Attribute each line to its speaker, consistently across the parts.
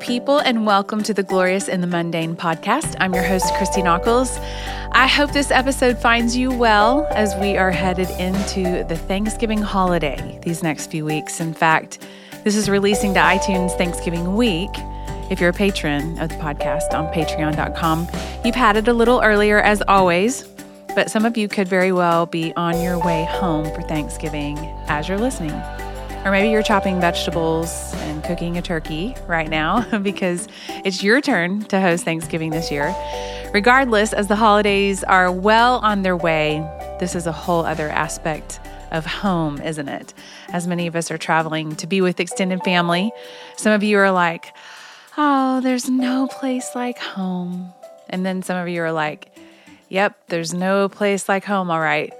Speaker 1: people, and welcome to the Glorious in the Mundane podcast. I'm your host, Christy Nockels. I hope this episode finds you well as we are headed into the Thanksgiving holiday these next few weeks. In fact, this is releasing to iTunes Thanksgiving week. If you're a patron of the podcast on patreon.com, you've had it a little earlier, as always, but some of you could very well be on your way home for Thanksgiving as you're listening. Or maybe you're chopping vegetables cooking a turkey right now because it's your turn to host Thanksgiving this year. Regardless, as the holidays are well on their way, this is a whole other aspect of home, isn't it? As many of us are traveling to be with extended family, some of you are like, oh, there's no place like home. And then some of you are like, Yep, there's no place like home, all right.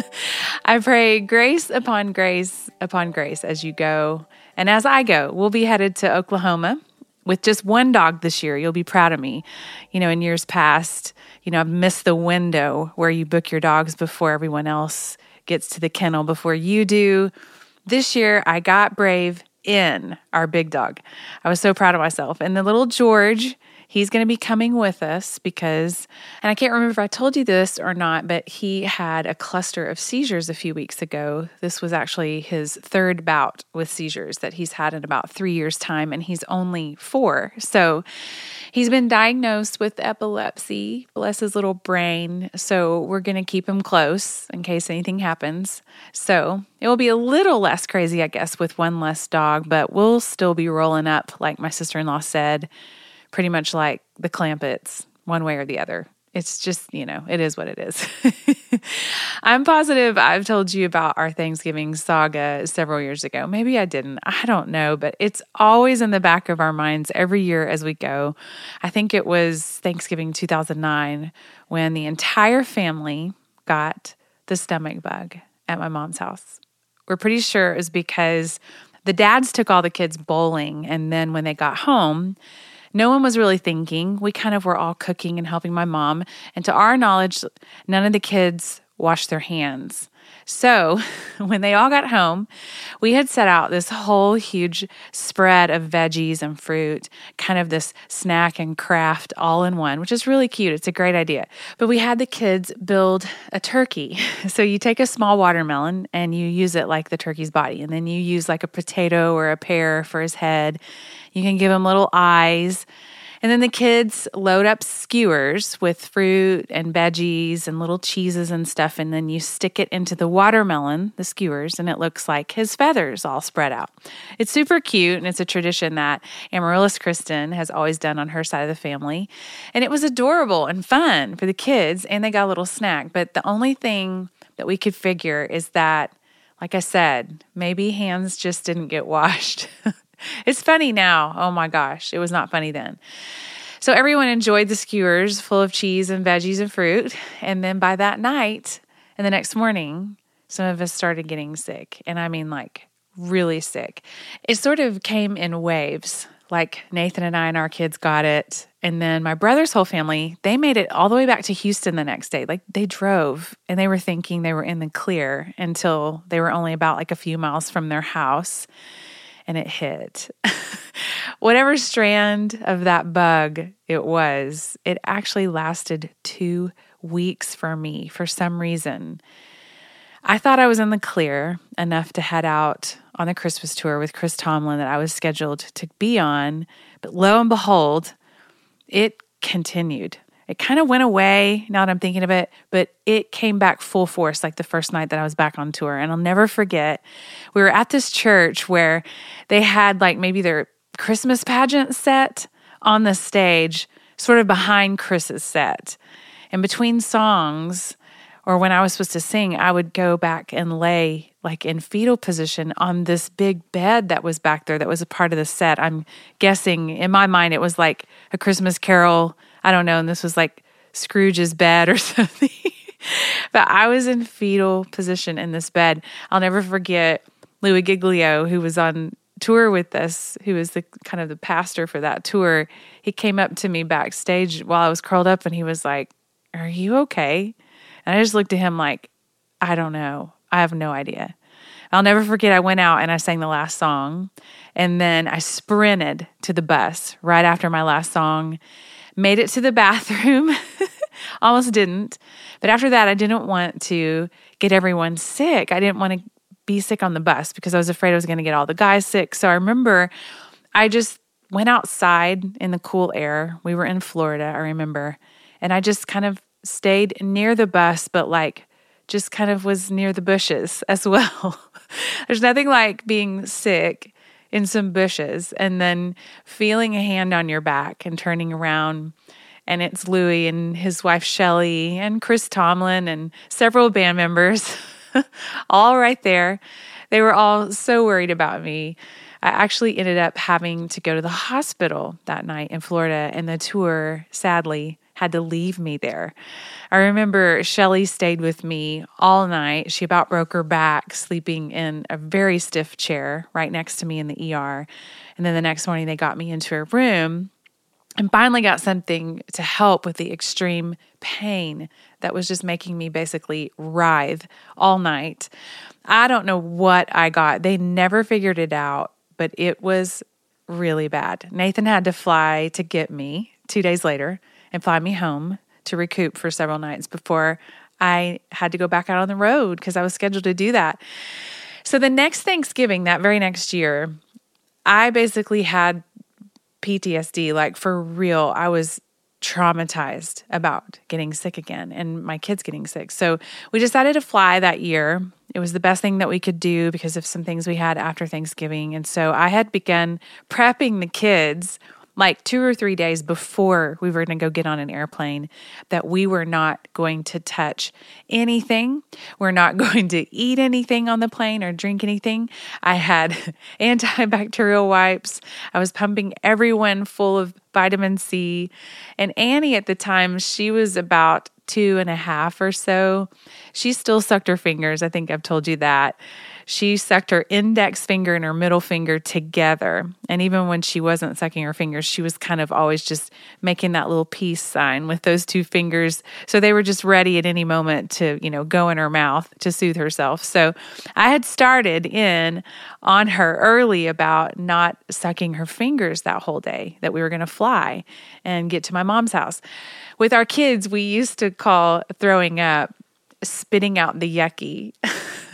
Speaker 1: I pray grace upon grace upon grace as you go. And as I go, we'll be headed to Oklahoma with just one dog this year. You'll be proud of me. You know, in years past, you know, I've missed the window where you book your dogs before everyone else gets to the kennel before you do. This year, I got brave in our big dog. I was so proud of myself. And the little George, He's going to be coming with us because, and I can't remember if I told you this or not, but he had a cluster of seizures a few weeks ago. This was actually his third bout with seizures that he's had in about three years' time, and he's only four. So he's been diagnosed with epilepsy. Bless his little brain. So we're going to keep him close in case anything happens. So it will be a little less crazy, I guess, with one less dog, but we'll still be rolling up, like my sister in law said pretty much like the Clampetts, one way or the other. It's just, you know, it is what it is. I'm positive I've told you about our Thanksgiving saga several years ago. Maybe I didn't. I don't know, but it's always in the back of our minds every year as we go. I think it was Thanksgiving 2009 when the entire family got the stomach bug at my mom's house. We're pretty sure it was because the dads took all the kids bowling, and then when they got home, no one was really thinking. We kind of were all cooking and helping my mom. And to our knowledge, none of the kids washed their hands. So, when they all got home, we had set out this whole huge spread of veggies and fruit, kind of this snack and craft all in one, which is really cute. It's a great idea. But we had the kids build a turkey. So, you take a small watermelon and you use it like the turkey's body, and then you use like a potato or a pear for his head you can give them little eyes. And then the kids load up skewers with fruit and veggies and little cheeses and stuff. And then you stick it into the watermelon, the skewers, and it looks like his feathers all spread out. It's super cute. And it's a tradition that Amaryllis Kristen has always done on her side of the family. And it was adorable and fun for the kids. And they got a little snack. But the only thing that we could figure is that, like I said, maybe hands just didn't get washed. it's funny now. Oh my gosh, it was not funny then. So everyone enjoyed the skewers full of cheese and veggies and fruit. And then by that night and the next morning, some of us started getting sick. And I mean, like, really sick. It sort of came in waves. Like Nathan and I and our kids got it. And then my brother's whole family, they made it all the way back to Houston the next day. Like they drove and they were thinking they were in the clear until they were only about like a few miles from their house and it hit. Whatever strand of that bug it was, it actually lasted two weeks for me for some reason. I thought I was in the clear enough to head out on the Christmas tour with Chris Tomlin that I was scheduled to be on, but lo and behold, it continued. It kind of went away now that I'm thinking of it, but it came back full force like the first night that I was back on tour. And I'll never forget, we were at this church where they had like maybe their Christmas pageant set on the stage, sort of behind Chris's set. And between songs, or when I was supposed to sing, I would go back and lay like in fetal position on this big bed that was back there that was a part of the set. I'm guessing in my mind it was like a Christmas carol I don't know. And this was like Scrooge's bed or something. but I was in fetal position in this bed. I'll never forget Louie Giglio, who was on tour with us, who was the kind of the pastor for that tour. He came up to me backstage while I was curled up and he was like, Are you okay? And I just looked at him like, I don't know. I have no idea. I'll never forget, I went out and I sang the last song. And then I sprinted to the bus right after my last song, made it to the bathroom, almost didn't. But after that, I didn't want to get everyone sick. I didn't want to be sick on the bus because I was afraid I was going to get all the guys sick. So I remember I just went outside in the cool air. We were in Florida, I remember. And I just kind of stayed near the bus, but like just kind of was near the bushes as well. There's nothing like being sick in some bushes and then feeling a hand on your back and turning around and it's Louie and his wife Shelly and Chris Tomlin and several band members all right there. They were all so worried about me. I actually ended up having to go to the hospital that night in Florida and the tour sadly had to leave me there. I remember Shelly stayed with me all night. She about broke her back sleeping in a very stiff chair right next to me in the ER. And then the next morning, they got me into a room and finally got something to help with the extreme pain that was just making me basically writhe all night. I don't know what I got. They never figured it out, but it was really bad. Nathan had to fly to get me two days later and fly me home to recoup for several nights before I had to go back out on the road because I was scheduled to do that. So the next Thanksgiving, that very next year, I basically had PTSD, like for real. I was traumatized about getting sick again and my kids getting sick. So we decided to fly that year. It was the best thing that we could do because of some things we had after Thanksgiving. And so I had begun prepping the kids like two or three days before we were going to go get on an airplane that we were not going to touch anything. We're not going to eat anything on the plane or drink anything. I had antibacterial wipes. I was pumping everyone full of vitamin C. And Annie at the time, she was about two and a half or so. She still sucked her fingers. I think I've told you that she sucked her index finger and her middle finger together. And even when she wasn't sucking her fingers, she was kind of always just making that little peace sign with those two fingers. So they were just ready at any moment to, you know, go in her mouth to soothe herself. So I had started in on her early about not sucking her fingers that whole day that we were going to fly and get to my mom's house. With our kids, we used to call throwing up spitting out the yucky.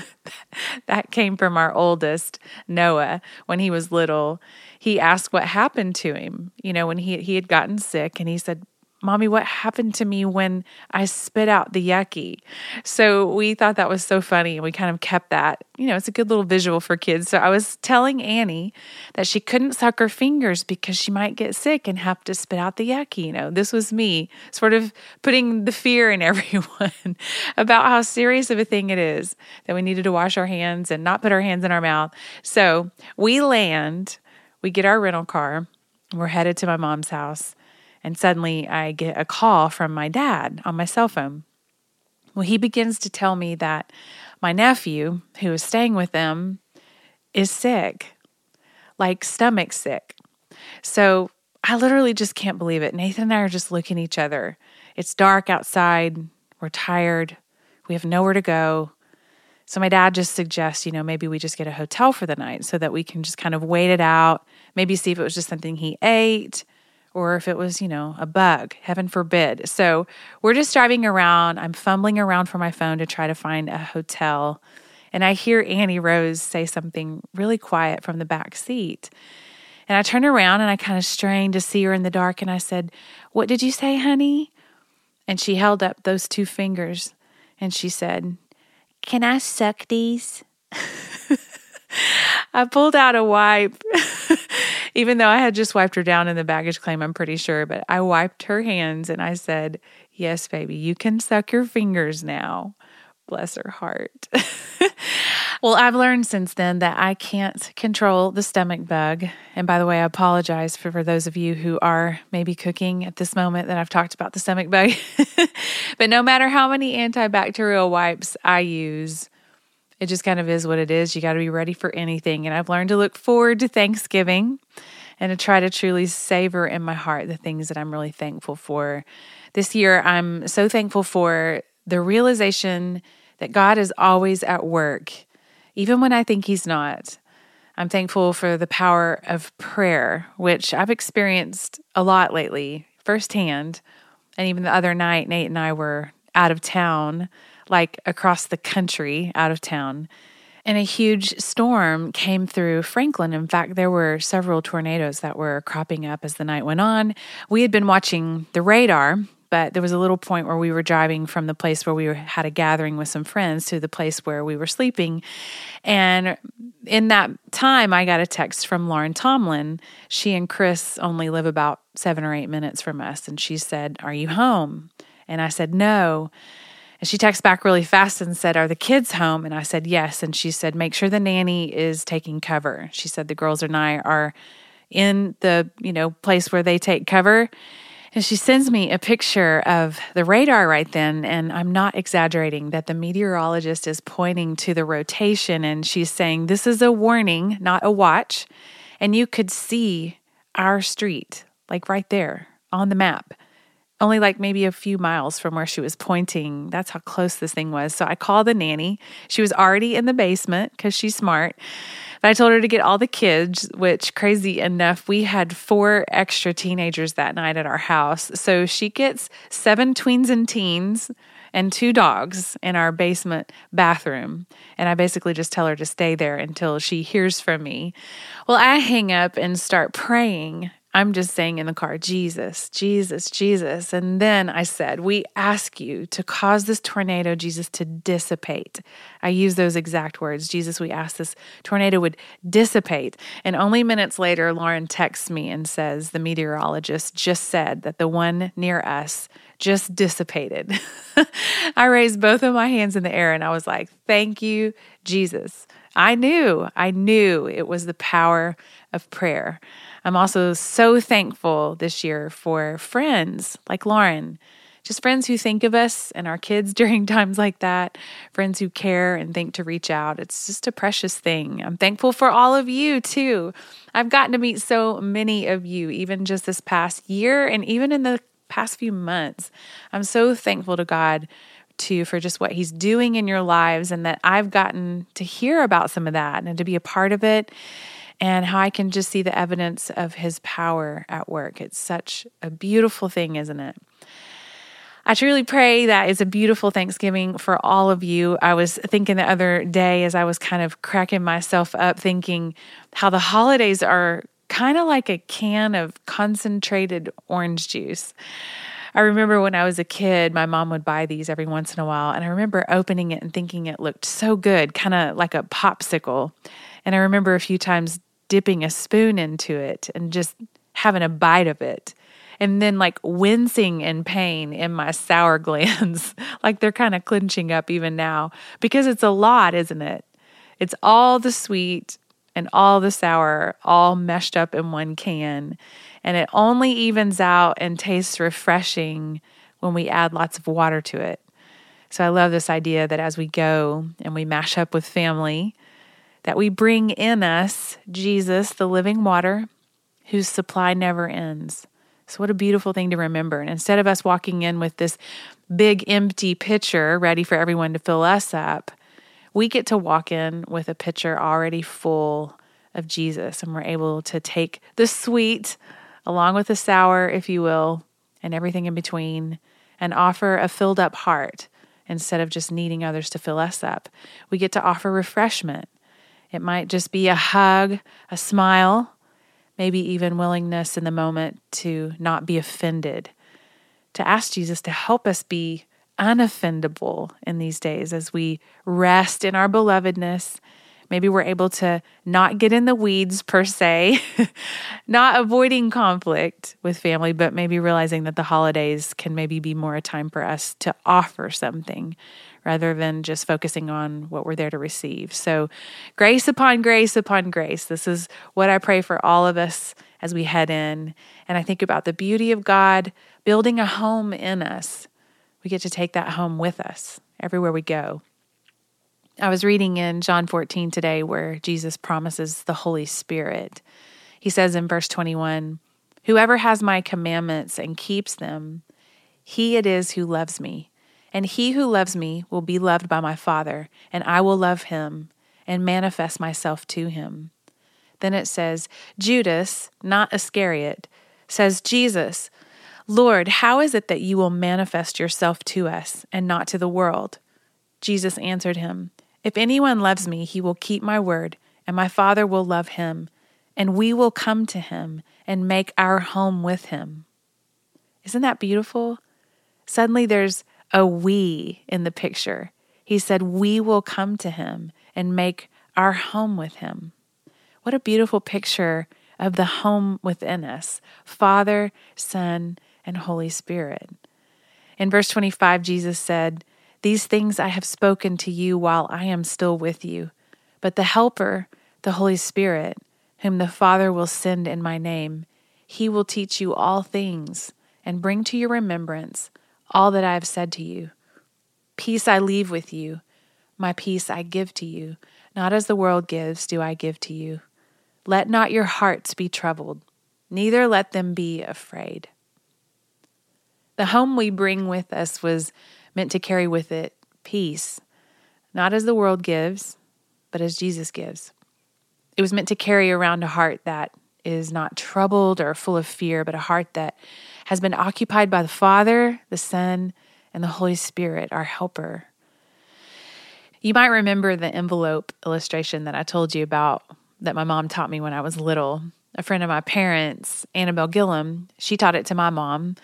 Speaker 1: that came from our oldest, Noah, when he was little. He asked what happened to him, you know, when he, he had gotten sick, and he said, Mommy, what happened to me when I spit out the yucky? So we thought that was so funny and we kind of kept that. You know, it's a good little visual for kids. So I was telling Annie that she couldn't suck her fingers because she might get sick and have to spit out the yucky. You know, this was me sort of putting the fear in everyone about how serious of a thing it is that we needed to wash our hands and not put our hands in our mouth. So we land, we get our rental car, we're headed to my mom's house. And suddenly I get a call from my dad on my cell phone. Well, he begins to tell me that my nephew, who is staying with them, is sick, like stomach sick. So I literally just can't believe it. Nathan and I are just looking at each other. It's dark outside. We're tired. We have nowhere to go. So my dad just suggests, you know, maybe we just get a hotel for the night so that we can just kind of wait it out, maybe see if it was just something he ate or if it was, you know, a bug, heaven forbid. So we're just driving around. I'm fumbling around for my phone to try to find a hotel. And I hear Annie Rose say something really quiet from the back seat. And I turn around and I kind of strain to see her in the dark. And I said, What did you say, honey? And she held up those two fingers and she said, Can I suck these? I pulled out a wipe even though I had just wiped her down in the baggage claim, I'm pretty sure. But I wiped her hands and I said, Yes, baby, you can suck your fingers now. Bless her heart. well, I've learned since then that I can't control the stomach bug. And by the way, I apologize for, for those of you who are maybe cooking at this moment that I've talked about the stomach bug. but no matter how many antibacterial wipes I use, it just kind of is what it is. You got to be ready for anything. And I've learned to look forward to Thanksgiving and to try to truly savor in my heart the things that I'm really thankful for. This year, I'm so thankful for the realization that God is always at work, even when I think He's not. I'm thankful for the power of prayer, which I've experienced a lot lately firsthand. And even the other night, Nate and I were out of town, like across the country, out of town. And a huge storm came through Franklin. In fact, there were several tornadoes that were cropping up as the night went on. We had been watching the radar but there was a little point where we were driving from the place where we had a gathering with some friends to the place where we were sleeping. And in that time, I got a text from Lauren Tomlin. She and Chris only live about seven or eight minutes from us. And she said, Are you home? And I said, No. And she texted back really fast and said, Are the kids home? And I said, Yes. And she said, Make sure the nanny is taking cover. She said, The girls and I are in the, you know, place where they take cover and she sends me a picture of the radar right then. And I'm not exaggerating that the meteorologist is pointing to the rotation and she's saying, This is a warning, not a watch. And you could see our street, like right there on the map, only like maybe a few miles from where she was pointing. That's how close this thing was. So I called the nanny. She was already in the basement because she's smart. But I told her to get all the kids, which crazy enough, we had four extra teenagers that night at our house. So she gets seven tweens and teens and two dogs in our basement bathroom. And I basically just tell her to stay there until she hears from me. Well, I hang up and start praying I'm just saying in the car, Jesus, Jesus, Jesus. And then I said, We ask you to cause this tornado, Jesus, to dissipate. I use those exact words. Jesus, we ask this tornado would dissipate. And only minutes later, Lauren texts me and says, The meteorologist just said that the one near us just dissipated. I raised both of my hands in the air and I was like, Thank you, Jesus. I knew, I knew it was the power of prayer. I'm also so thankful this year for friends like Lauren, just friends who think of us and our kids during times like that, friends who care and think to reach out. It's just a precious thing. I'm thankful for all of you too. I've gotten to meet so many of you, even just this past year and even in the past few months. I'm so thankful to God to for just what he's doing in your lives and that I've gotten to hear about some of that and to be a part of it and how I can just see the evidence of his power at work. It's such a beautiful thing, isn't it? I truly pray that it's a beautiful Thanksgiving for all of you. I was thinking the other day as I was kind of cracking myself up, thinking how the holidays are kind of like a can of concentrated orange juice. I remember when I was a kid, my mom would buy these every once in a while. And I remember opening it and thinking it looked so good, kind of like a popsicle. And I remember a few times dipping a spoon into it and just having a bite of it. And then, like, wincing in pain in my sour glands, like they're kind of clenching up even now because it's a lot, isn't it? It's all the sweet and all the sour all meshed up in one can. And it only evens out and tastes refreshing when we add lots of water to it. So I love this idea that as we go and we mash up with family, that we bring in us Jesus, the living water, whose supply never ends. So, what a beautiful thing to remember. And instead of us walking in with this big empty pitcher ready for everyone to fill us up, we get to walk in with a pitcher already full of Jesus. And we're able to take the sweet along with the sour, if you will, and everything in between, and offer a filled up heart instead of just needing others to fill us up. We get to offer refreshment it might just be a hug, a smile, maybe even willingness in the moment to not be offended, to ask Jesus to help us be unoffendable in these days as we rest in our belovedness. Maybe we're able to not get in the weeds per se, not avoiding conflict with family, but maybe realizing that the holidays can maybe be more a time for us to offer something rather than just focusing on what we're there to receive. So, grace upon grace upon grace. This is what I pray for all of us as we head in. And I think about the beauty of God building a home in us. We get to take that home with us everywhere we go. I was reading in John 14 today where Jesus promises the Holy Spirit. He says in verse 21 Whoever has my commandments and keeps them, he it is who loves me. And he who loves me will be loved by my Father, and I will love him and manifest myself to him. Then it says, Judas, not Iscariot, says, Jesus, Lord, how is it that you will manifest yourself to us and not to the world? Jesus answered him, If anyone loves me, he will keep my word, and my Father will love him, and we will come to him and make our home with him. Isn't that beautiful? Suddenly there's a we in the picture. He said, We will come to him and make our home with him. What a beautiful picture of the home within us Father, Son, and Holy Spirit. In verse 25, Jesus said, These things I have spoken to you while I am still with you. But the Helper, the Holy Spirit, whom the Father will send in my name, he will teach you all things and bring to your remembrance all that I have said to you. Peace I leave with you, my peace I give to you. Not as the world gives, do I give to you. Let not your hearts be troubled, neither let them be afraid. The home we bring with us was meant to carry with it peace, not as the world gives, but as Jesus gives. It was meant to carry around a heart that is not troubled or full of fear, but a heart that has been occupied by the Father, the Son, and the Holy Spirit, our helper. You might remember the envelope illustration that I told you about that my mom taught me when I was little. A friend of my parents, Annabelle Gillum, she taught it to my mom.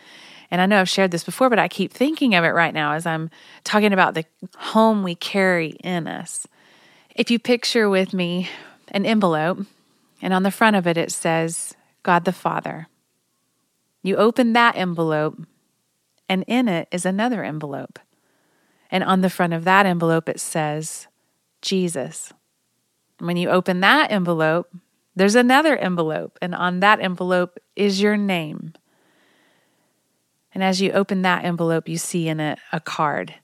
Speaker 1: And I know I've shared this before, but I keep thinking of it right now as I'm talking about the home we carry in us. If you picture with me an envelope, and on the front of it, it says, God the Father. You open that envelope, and in it is another envelope. And on the front of that envelope, it says, Jesus. When you open that envelope, there's another envelope, and on that envelope is your name. And as you open that envelope, you see in it a card.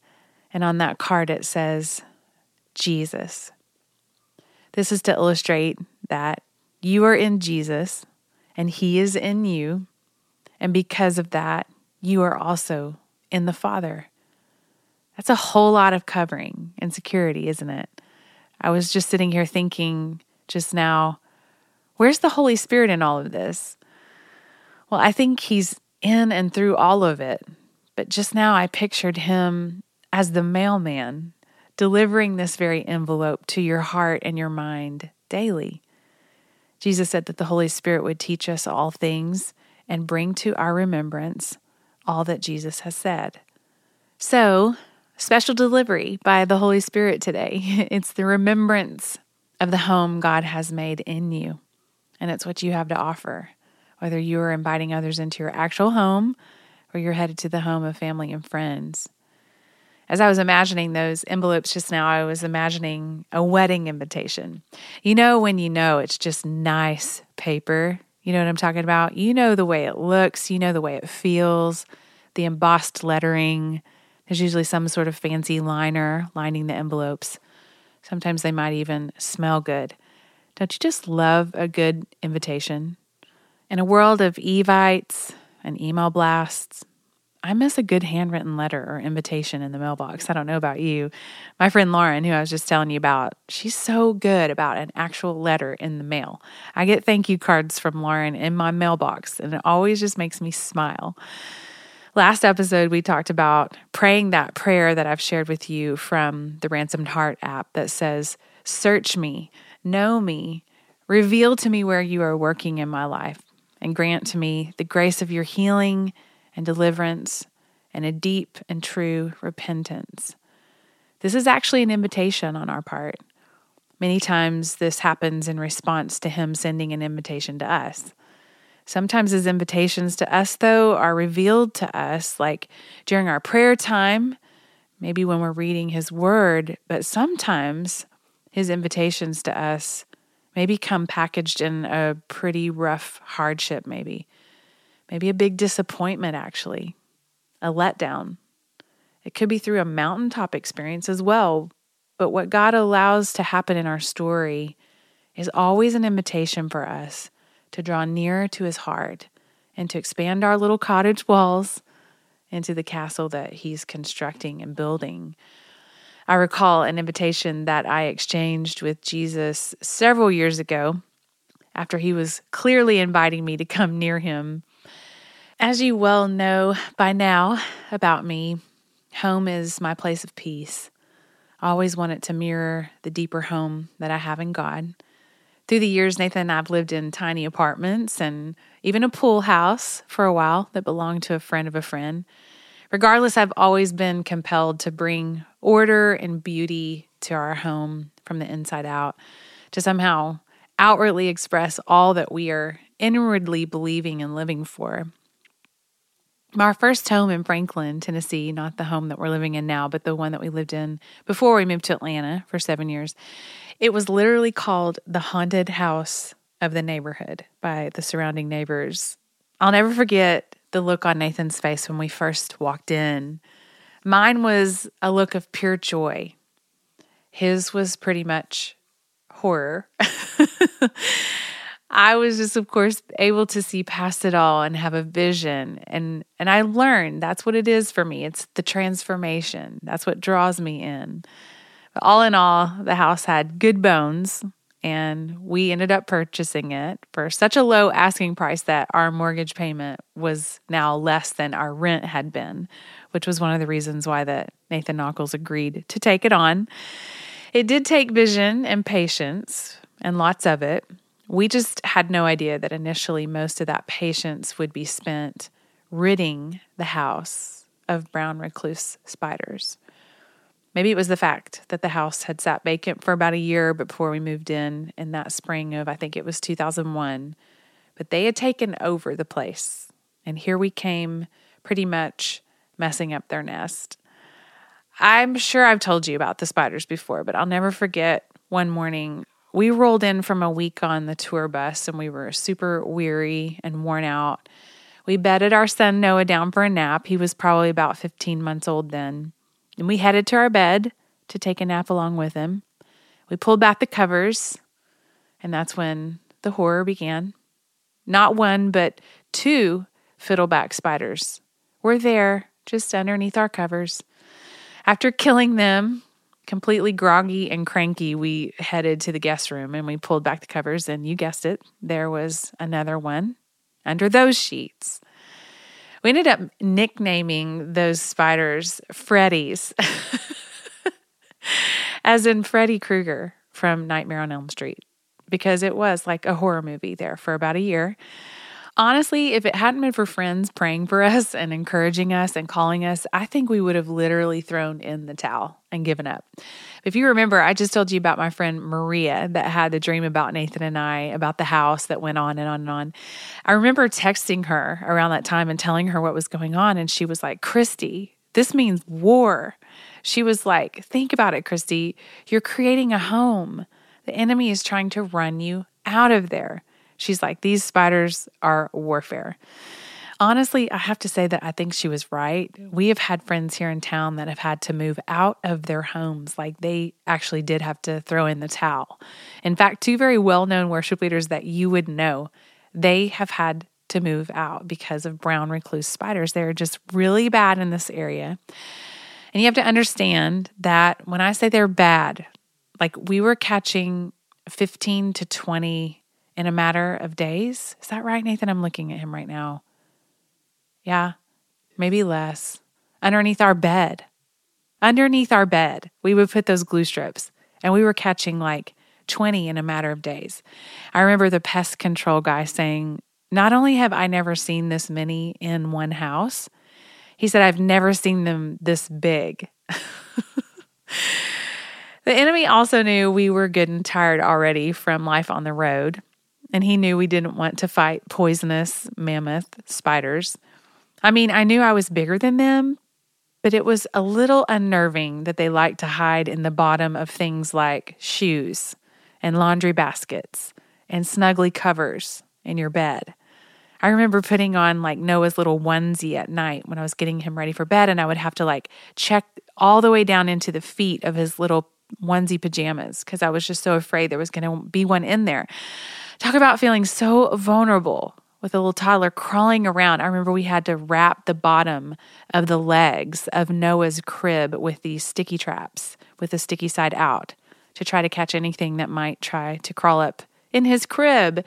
Speaker 1: And on that card, it says, Jesus. This is to illustrate that you are in Jesus and He is in you. And because of that, you are also in the Father. That's a whole lot of covering and security, isn't it? I was just sitting here thinking just now, where's the Holy Spirit in all of this? Well, I think He's in and through all of it. But just now I pictured him as the mailman delivering this very envelope to your heart and your mind daily. Jesus said that the Holy Spirit would teach us all things and bring to our remembrance all that Jesus has said. So, special delivery by the Holy Spirit today. It's the remembrance of the home God has made in you, and it's what you have to offer whether you are inviting others into your actual home or you're headed to the home of family and friends. As I was imagining those envelopes just now, I was imagining a wedding invitation. You know, when you know it's just nice paper, you know what I'm talking about? You know the way it looks, you know the way it feels, the embossed lettering. There's usually some sort of fancy liner lining the envelopes. Sometimes they might even smell good. Don't you just love a good invitation? In a world of evites and email blasts, I miss a good handwritten letter or invitation in the mailbox. I don't know about you. My friend Lauren, who I was just telling you about, she's so good about an actual letter in the mail. I get thank you cards from Lauren in my mailbox, and it always just makes me smile. Last episode, we talked about praying that prayer that I've shared with you from the Ransomed Heart app that says, Search me, know me, reveal to me where you are working in my life and grant to me the grace of your healing and deliverance and a deep and true repentance. This is actually an invitation on our part. Many times this happens in response to Him sending an invitation to us. Sometimes His invitations to us, though, are revealed to us, like during our prayer time, maybe when we're reading His Word, but sometimes His invitations to us maybe come packaged in a pretty rough hardship, maybe. Maybe a big disappointment, actually, a letdown. It could be through a mountaintop experience as well. But what God allows to happen in our story is always an invitation for us to draw nearer to his heart and to expand our little cottage walls into the castle that he's constructing and building. I recall an invitation that I exchanged with Jesus several years ago after he was clearly inviting me to come near him. As you well know by now about me, home is my place of peace. I always want it to mirror the deeper home that I have in God. Through the years, Nathan and I have lived in tiny apartments and even a pool house for a while that belonged to a friend of a friend. Regardless, I've always been compelled to bring order and beauty to our home from the inside out, to somehow outwardly express all that we are inwardly believing and living for. Our first home in Franklin, Tennessee, not the home that we're living in now, but the one that we lived in before we moved to Atlanta for seven years, it was literally called the haunted house of the neighborhood by the surrounding neighbors. I'll never forget the look on Nathan's face when we first walked in. Mine was a look of pure joy. His was pretty much horror. I was just of course able to see past it all and have a vision and and I learned that's what it is for me. It's the transformation. That's what draws me in. But all in all, the house had good bones and we ended up purchasing it for such a low asking price that our mortgage payment was now less than our rent had been, which was one of the reasons why that Nathan Nockels agreed to take it on. It did take vision and patience and lots of it. We just had no idea that initially most of that patience would be spent ridding the house of brown recluse spiders. Maybe it was the fact that the house had sat vacant for about a year before we moved in in that spring of, I think it was 2001. But they had taken over the place. And here we came, pretty much messing up their nest. I'm sure I've told you about the spiders before, but I'll never forget one morning we rolled in from a week on the tour bus and we were super weary and worn out. We bedded our son Noah down for a nap. He was probably about 15 months old then. And we headed to our bed to take a nap along with him. We pulled back the covers, and that's when the horror began. Not one, but two fiddleback spiders were there just underneath our covers. After killing them, completely groggy and cranky, we headed to the guest room and we pulled back the covers, and you guessed it, there was another one under those sheets. We ended up nicknaming those spiders Freddy's, as in Freddy Krueger from Nightmare on Elm Street, because it was like a horror movie there for about a year. Honestly, if it hadn't been for friends praying for us and encouraging us and calling us, I think we would have literally thrown in the towel and given up. If you remember, I just told you about my friend Maria that had the dream about Nathan and I about the house that went on and on and on. I remember texting her around that time and telling her what was going on. And she was like, Christy, this means war. She was like, Think about it, Christy. You're creating a home. The enemy is trying to run you out of there. She's like, these spiders are warfare. Honestly, I have to say that I think she was right. We have had friends here in town that have had to move out of their homes. Like they actually did have to throw in the towel. In fact, two very well known worship leaders that you would know, they have had to move out because of brown recluse spiders. They're just really bad in this area. And you have to understand that when I say they're bad, like we were catching 15 to 20 in a matter of days. Is that right, Nathan? I'm looking at him right now. Yeah, maybe less. Underneath our bed. Underneath our bed, we would put those glue strips, and we were catching like 20 in a matter of days. I remember the pest control guy saying, Not only have I never seen this many in one house, he said, I've never seen them this big. the enemy also knew we were good and tired already from life on the road and he knew we didn't want to fight poisonous mammoth spiders. I mean, I knew I was bigger than them, but it was a little unnerving that they liked to hide in the bottom of things like shoes and laundry baskets and snuggly covers in your bed. I remember putting on like Noah's little onesie at night when I was getting him ready for bed, and I would have to like check all the way down into the feet of his little onesie pajamas because I was just so afraid there was going to be one in there. Talk about feeling so vulnerable with a little toddler crawling around. I remember we had to wrap the bottom of the legs of Noah's crib with these sticky traps with the sticky side out to try to catch anything that might try to crawl up in his crib.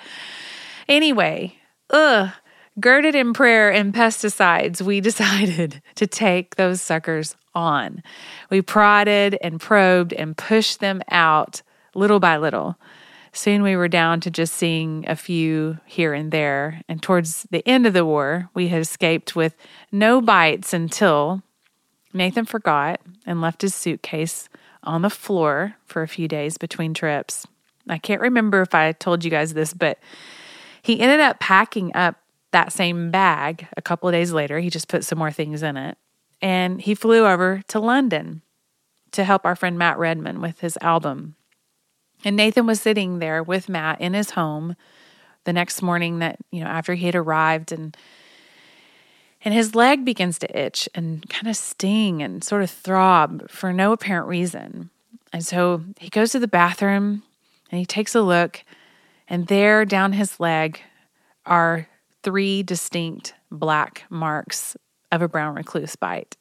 Speaker 1: Anyway, ugh, girded in prayer and pesticides, we decided to take those suckers on. We prodded and probed and pushed them out little by little. Soon we were down to just seeing a few here and there. And towards the end of the war, we had escaped with no bites until Nathan forgot and left his suitcase on the floor for a few days between trips. I can't remember if I told you guys this, but he ended up packing up that same bag a couple of days later. He just put some more things in it. And he flew over to London to help our friend Matt Redman with his album. And Nathan was sitting there with Matt in his home the next morning that, you know, after he had arrived and and his leg begins to itch and kind of sting and sort of throb for no apparent reason. And so he goes to the bathroom and he takes a look, and there down his leg are three distinct black marks of a brown recluse bite.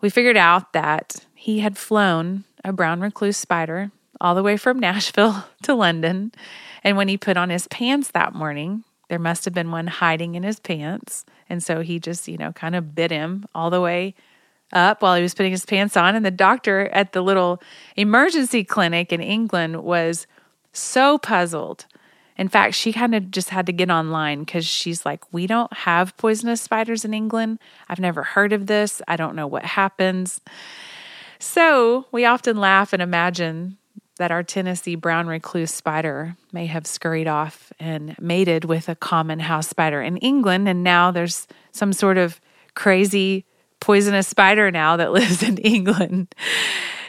Speaker 1: We figured out that he had flown a brown recluse spider all the way from Nashville to London. And when he put on his pants that morning, there must have been one hiding in his pants. And so he just, you know, kind of bit him all the way up while he was putting his pants on. And the doctor at the little emergency clinic in England was so puzzled. In fact, she kind of just had to get online because she's like, We don't have poisonous spiders in England. I've never heard of this. I don't know what happens. So we often laugh and imagine that our Tennessee brown recluse spider may have scurried off and mated with a common house spider in England. And now there's some sort of crazy poisonous spider now that lives in England.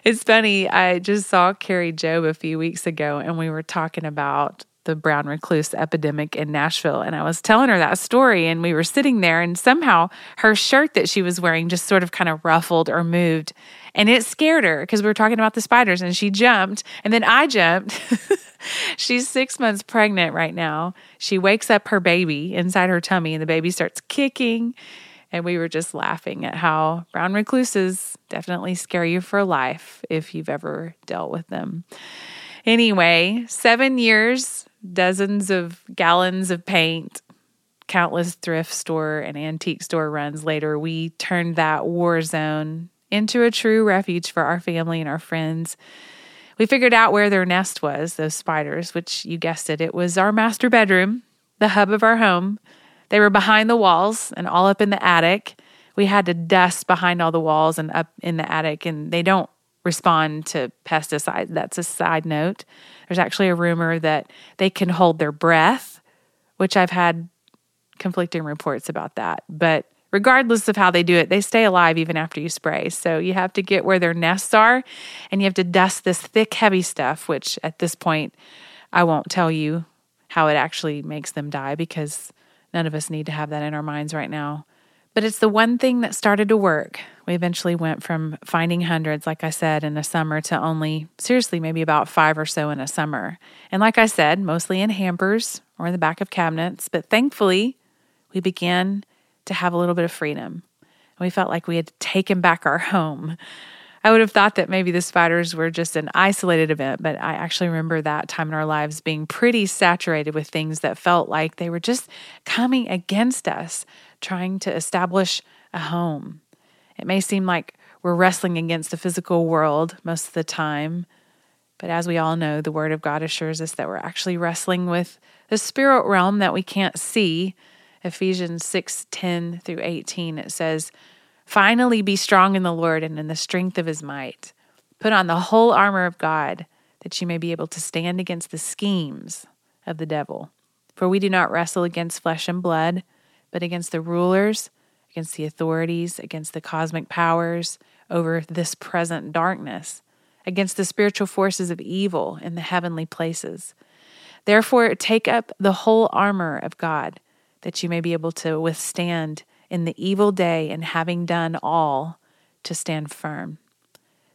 Speaker 1: It's funny. I just saw Kari Jobe a few weeks ago, and we were talking about the brown recluse epidemic in Nashville. And I was telling her that story, and we were sitting there, and somehow her shirt that she was wearing just sort of kind of ruffled or moved. And it scared her because we were talking about the spiders and she jumped. And then I jumped. She's six months pregnant right now. She wakes up her baby inside her tummy and the baby starts kicking. And we were just laughing at how brown recluses definitely scare you for life if you've ever dealt with them. Anyway, seven years, dozens of gallons of paint, countless thrift store and antique store runs later, we turned that war zone into a true refuge for our family and our friends. We figured out where their nest was, those spiders, which you guessed it, it was our master bedroom, the hub of our home. They were behind the walls and all up in the attic. We had to dust behind all the walls and up in the attic, and they don't respond to pesticides. That's a side note. There's actually a rumor that they can hold their breath, which I've had conflicting reports about that. But regardless of how they do it, they stay alive even after you spray. So you have to get where their nests are and you have to dust this thick, heavy stuff, which at this point, I won't tell you how it actually makes them die because none of us need to have that in our minds right now. But it's the one thing that started to work. We eventually went from finding hundreds, like I said, in the summer to only, seriously, maybe about five or so in a summer. And like I said, mostly in hampers or in the back of cabinets. But thankfully, we began to have a little bit of freedom. And we felt like we had taken back our home. I would have thought that maybe the spiders were just an isolated event, but I actually remember that time in our lives being pretty saturated with things that felt like they were just coming against us, trying to establish a home. It may seem like we're wrestling against the physical world most of the time, but as we all know, the Word of God assures us that we're actually wrestling with the spirit realm that we can't see Ephesians 6 10 through 18, it says, Finally, be strong in the Lord and in the strength of his might. Put on the whole armor of God, that you may be able to stand against the schemes of the devil. For we do not wrestle against flesh and blood, but against the rulers, against the authorities, against the cosmic powers over this present darkness, against the spiritual forces of evil in the heavenly places. Therefore, take up the whole armor of God that you may be able to withstand in the evil day, and having done all, to stand firm.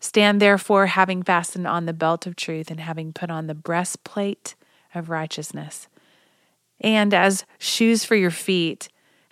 Speaker 1: Stand therefore, having fastened on the belt of truth, and having put on the breastplate of righteousness. And as shoes for your feet,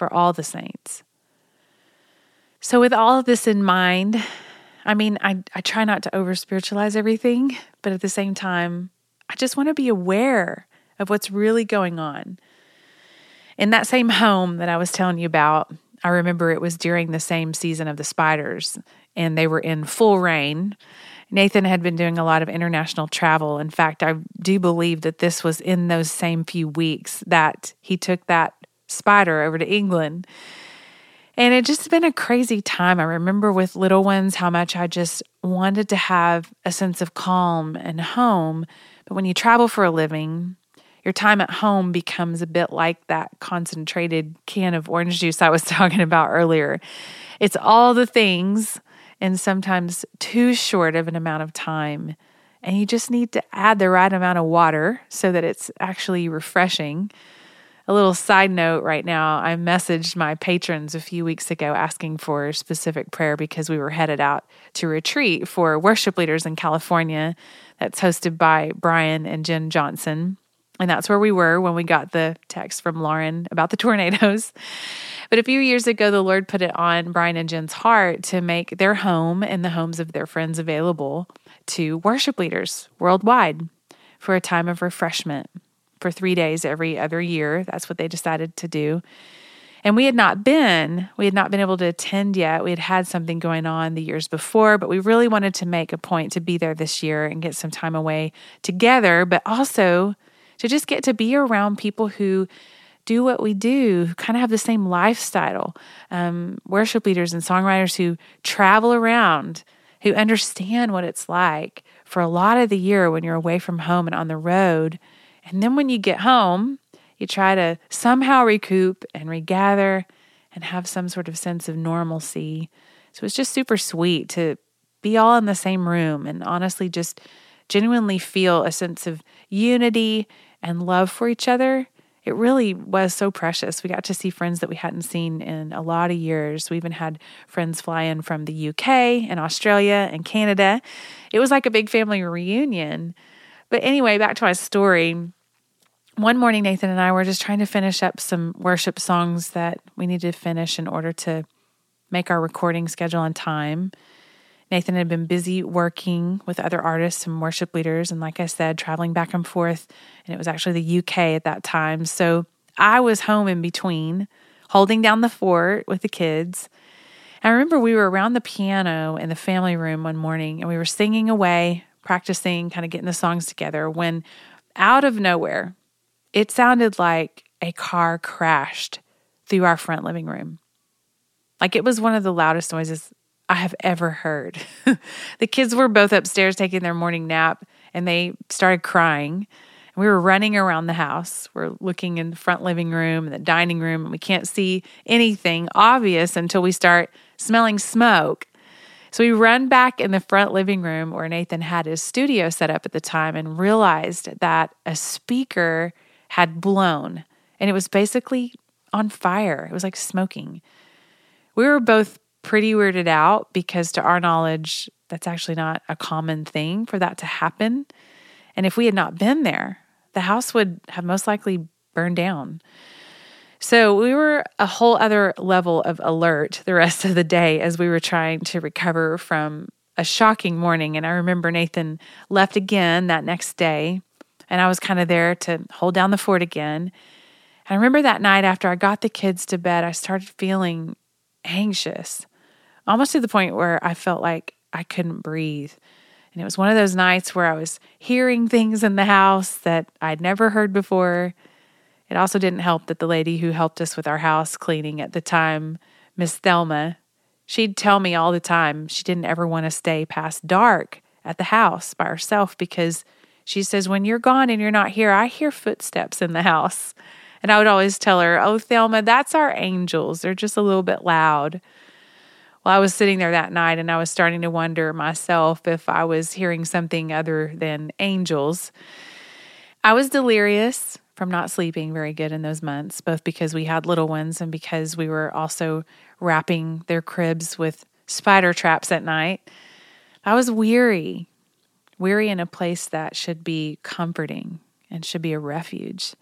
Speaker 1: for all the saints. So, with all of this in mind, I mean, I, I try not to over spiritualize everything, but at the same time, I just want to be aware of what's really going on. In that same home that I was telling you about, I remember it was during the same season of the spiders, and they were in full reign. Nathan had been doing a lot of international travel. In fact, I do believe that this was in those same few weeks that he took that spider over to England. And it just has been a crazy time. I remember with little ones how much I just wanted to have a sense of calm and home. But when you travel for a living, your time at home becomes a bit like that concentrated can of orange juice I was talking about earlier. It's all the things and sometimes too short of an amount of time. And you just need to add the right amount of water so that it's actually refreshing a little side note right now I messaged my patrons a few weeks ago asking for specific prayer because we were headed out to retreat for worship leaders in California that's hosted by Brian and Jenn Johnson. And that's where we were when we got the text from Lauren about the tornadoes. But a few years ago, the Lord put it on Brian and Jenn's heart to make their home and the homes of their friends available to worship leaders worldwide for a time of refreshment for three days every other year. That's what they decided to do. And we had not been, we had not been able to attend yet. We had had something going on the years before, but we really wanted to make a point to be there this year and get some time away together, but also to just get to be around people who do what we do, who kind of have the same lifestyle. Um, worship leaders and songwriters who travel around, who understand what it's like for a lot of the year when you're away from home and on the road and then when you get home, you try to somehow recoup and regather and have some sort of sense of normalcy. So it's just super sweet to be all in the same room and honestly just genuinely feel a sense of unity and love for each other. It really was so precious. We got to see friends that we hadn't seen in a lot of years. We even had friends fly in from the UK and Australia and Canada. It was like a big family reunion. But anyway, back to my story. One morning, Nathan and I were just trying to finish up some worship songs that we needed to finish in order to make our recording schedule on time. Nathan had been busy working with other artists and worship leaders, and like I said, traveling back and forth. And it was actually the UK at that time. So I was home in between, holding down the fort with the kids. I remember we were around the piano in the family room one morning and we were singing away, practicing, kind of getting the songs together when out of nowhere, it sounded like a car crashed through our front living room. Like it was one of the loudest noises I have ever heard. the kids were both upstairs taking their morning nap and they started crying. And We were running around the house. We're looking in the front living room and the dining room, and we can't see anything obvious until we start smelling smoke. So we run back in the front living room where Nathan had his studio set up at the time and realized that a speaker had blown and it was basically on fire. It was like smoking. We were both pretty weirded out because, to our knowledge, that's actually not a common thing for that to happen. And if we had not been there, the house would have most likely burned down. So we were a whole other level of alert the rest of the day as we were trying to recover from a shocking morning. And I remember Nathan left again that next day, and I was kind of there to hold down the fort again. And I remember that night after I got the kids to bed, I started feeling anxious, almost to the point where I felt like I couldn't breathe. And it was one of those nights where I was hearing things in the house that I'd never heard before. It also didn't help that the lady who helped us with our house cleaning at the time, Miss Thelma, she'd tell me all the time she didn't ever want to stay past dark at the house by herself because she says, When you're gone and you're not here, I hear footsteps in the house. And I would always tell her, Oh, Thelma, that's our angels. They're just a little bit loud. Well, I was sitting there that night and I was starting to wonder myself if I was hearing something other than angels. I was delirious from not sleeping very good in those months, both because we had little ones and because we were also wrapping their cribs with spider traps at night. I was weary, weary in a place that should be comforting and should be a refuge.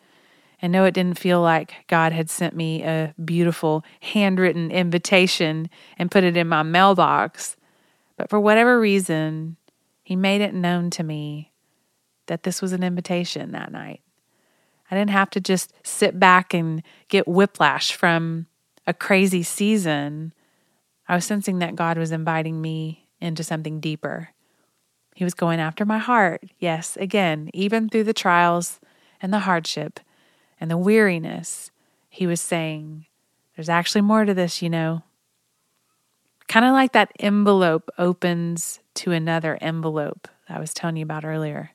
Speaker 1: And no, it didn't feel like God had sent me a beautiful handwritten invitation and put it in my mailbox. But for whatever reason, He made it known to me that this was an invitation that night. I didn't have to just sit back and get whiplash from a crazy season. I was sensing that God was inviting me into something deeper. He was going after my heart. Yes, again, even through the trials and the hardship and the weariness, He was saying, There's actually more to this, you know. Kind of like that envelope opens to another envelope I was telling you about earlier.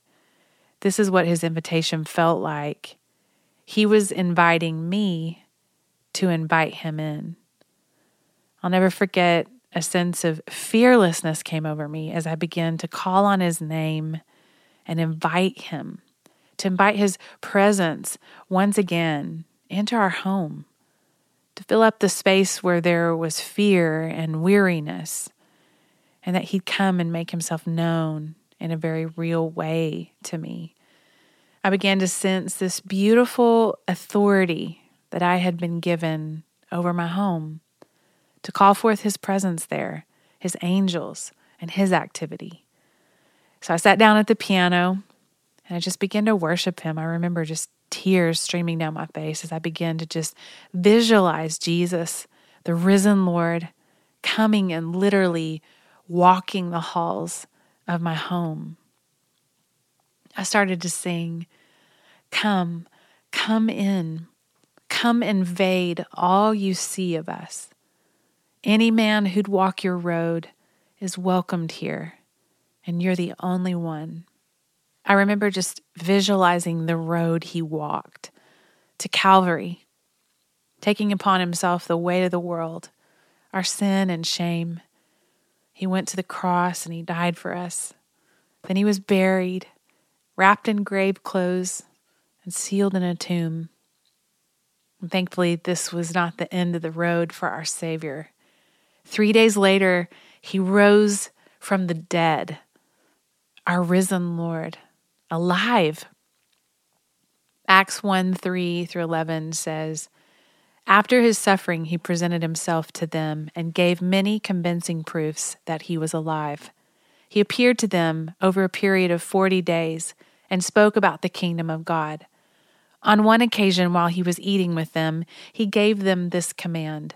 Speaker 1: This is what His invitation felt like. He was inviting me to invite Him in. I'll never forget a sense of fearlessness came over me as I began to call on his name and invite him, to invite his presence once again into our home, to fill up the space where there was fear and weariness, and that he'd come and make himself known in a very real way to me. I began to sense this beautiful authority that I had been given over my home to call forth his presence there, his angels, and his activity. So I sat down at the piano and I just began to worship him. I remember just tears streaming down my face as I began to just visualize Jesus, the risen Lord, coming and literally walking the halls of my home. I started to sing, Come, come in, come invade all you see of us. Any man who'd walk your road is welcomed here, and you're the only one. I remember just visualizing the road he walked to Calvary, taking upon himself the weight of the world, our sin and shame. He went to the cross and he died for us. Then he was buried, wrapped in grave clothes, and sealed in a tomb. And thankfully, this was not the end of the road for our Savior. Three days later, he rose from the dead, our risen Lord, alive. Acts 1 3 through 11 says, After his suffering, he presented himself to them and gave many convincing proofs that he was alive. He appeared to them over a period of 40 days and spoke about the kingdom of God. On one occasion, while he was eating with them, he gave them this command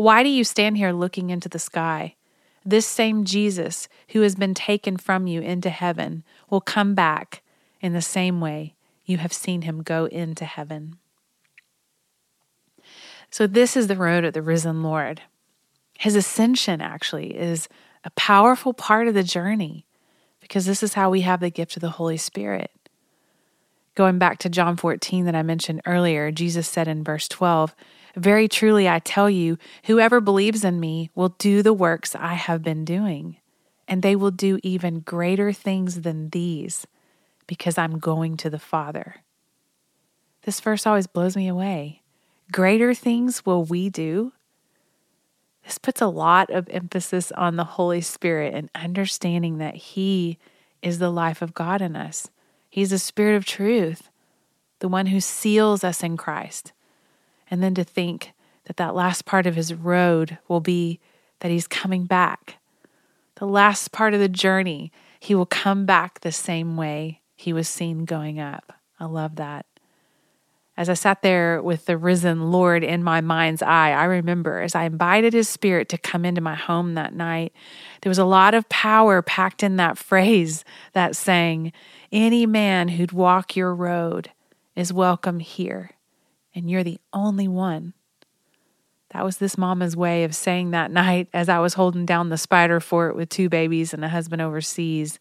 Speaker 1: why do you stand here looking into the sky? This same Jesus who has been taken from you into heaven will come back in the same way you have seen him go into heaven. So, this is the road of the risen Lord. His ascension actually is a powerful part of the journey because this is how we have the gift of the Holy Spirit. Going back to John 14 that I mentioned earlier, Jesus said in verse 12, very truly, I tell you, whoever believes in me will do the works I have been doing, and they will do even greater things than these, because I'm going to the Father. This verse always blows me away. Greater things will we do? This puts a lot of emphasis on the Holy Spirit and understanding that He is the life of God in us. He's the Spirit of truth, the one who seals us in Christ. And then to think that that last part of His road will be that He's coming back. The last part of the journey, He will come back the same way He was seen going up. I love that. As I sat there with the risen Lord in my mind's eye, I remember as I invited his spirit to come into my home that night, there was a lot of power packed in that phrase, that saying, Any man who'd walk your road is welcome here, and you're the only one. That was this mama's way of saying that night as I was holding down the spider fort with two babies and a husband overseas.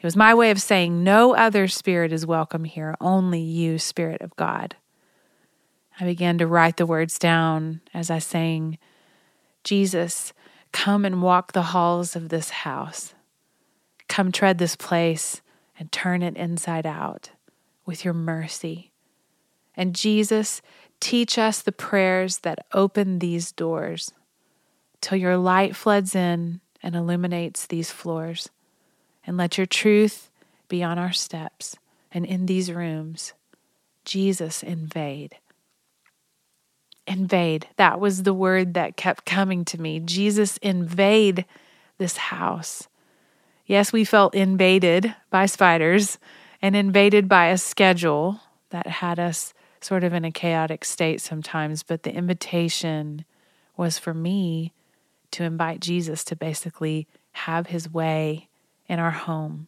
Speaker 1: It was my way of saying, No other spirit is welcome here, only you, Spirit of God. I began to write the words down as I sang, Jesus, come and walk the halls of this house. Come tread this place and turn it inside out with your mercy. And Jesus, teach us the prayers that open these doors till your light floods in and illuminates these floors. And let your truth be on our steps and in these rooms. Jesus, invade. Invade. That was the word that kept coming to me. Jesus, invade this house. Yes, we felt invaded by spiders and invaded by a schedule that had us sort of in a chaotic state sometimes, but the invitation was for me to invite Jesus to basically have his way in our home.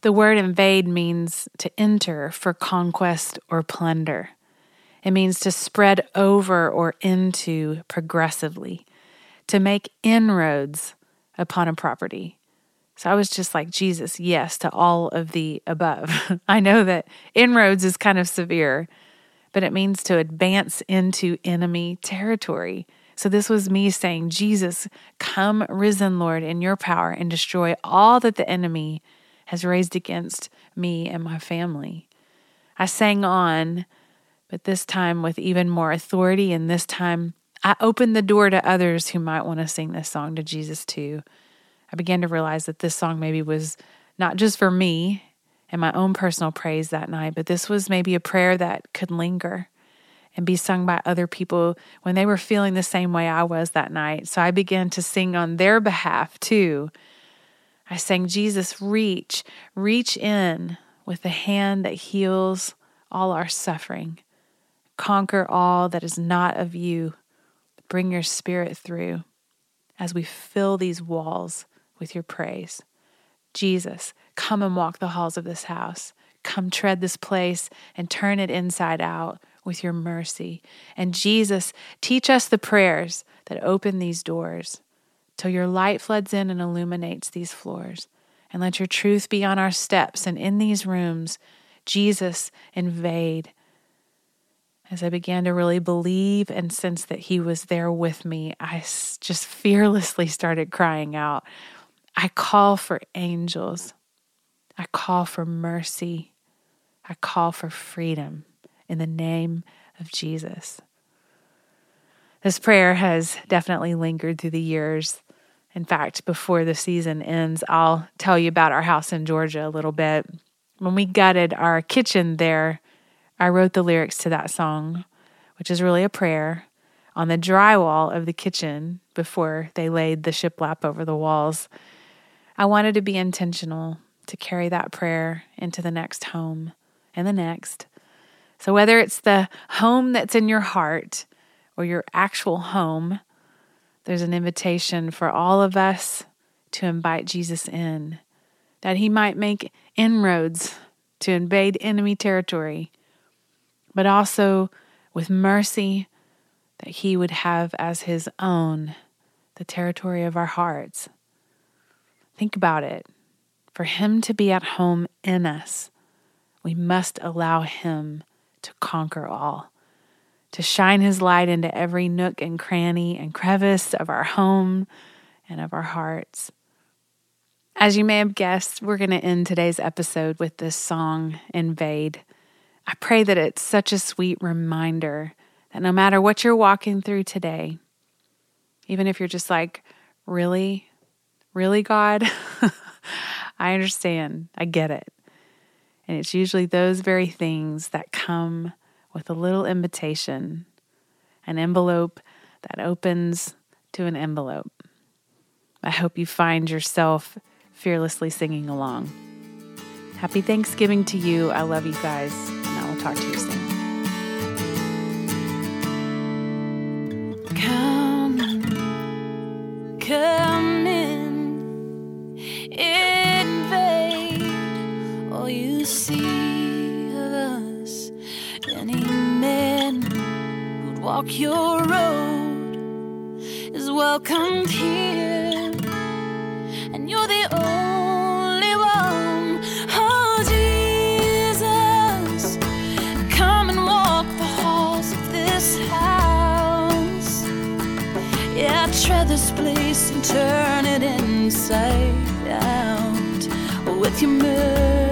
Speaker 1: The word invade means to enter for conquest or plunder. It means to spread over or into progressively, to make inroads upon a property. So I was just like, Jesus, yes to all of the above. I know that inroads is kind of severe, but it means to advance into enemy territory. So this was me saying, Jesus, come, risen Lord, in your power and destroy all that the enemy has raised against me and my family. I sang on, but this time with even more authority, and this time I opened the door to others who might want to sing this song to Jesus too. I began to realize that this song maybe was not just for me and my own personal praise that night, but this was maybe a prayer that could linger and be sung by other people when they were feeling the same way I was that night. So I began to sing on their behalf too. I sang, Jesus, reach, reach in with the hand that heals all our suffering. Conquer all that is not of you. Bring your spirit through as we fill these walls with your praise. Jesus, come and walk the halls of this house. Come tread this place and turn it inside out with your mercy. And Jesus, teach us the prayers that open these doors till your light floods in and illuminates these floors. And let your truth be on our steps and in these rooms. Jesus, invade. As I began to really believe and sense that He was there with me, I just fearlessly started crying out. I call for angels. I call for mercy. I call for freedom in the name of Jesus. This prayer has definitely lingered through the years. In fact, before the season ends, I'll tell you about our house in Georgia a little bit. When we gutted our kitchen there, I wrote the lyrics to that song, which is really a prayer, on the drywall of the kitchen before they laid the shiplap over the walls. I wanted to be intentional to carry that prayer into the next home and the next so, whether it's the home that's in your heart or your actual home, there's an invitation for all of us to invite Jesus in, that he might make inroads to invade enemy territory, but also with mercy that he would have as his own the territory of our hearts. Think about it for Him to be at home in us, we must allow Him to conquer all, to shine His light into every nook and cranny and crevice of our home and of our hearts. As you may have guessed, we're going to end today's episode with this song, Invade. I pray that it's such a sweet reminder that no matter what you're walking through today, even if you're just like, really, really, God, I understand. I get it. And it's usually those very things that come with a little invitation, an envelope that opens to an envelope. I hope you find yourself fearlessly singing along. Happy Thanksgiving to you. I love you guys, and I will talk to you soon.
Speaker 2: Come, come. you see of us? Any man who'd walk your road is welcomed here, and you're the only one. Oh, Jesus, come and walk the halls of this house. Yeah, tread this place and turn it inside out with your mercy.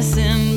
Speaker 2: us in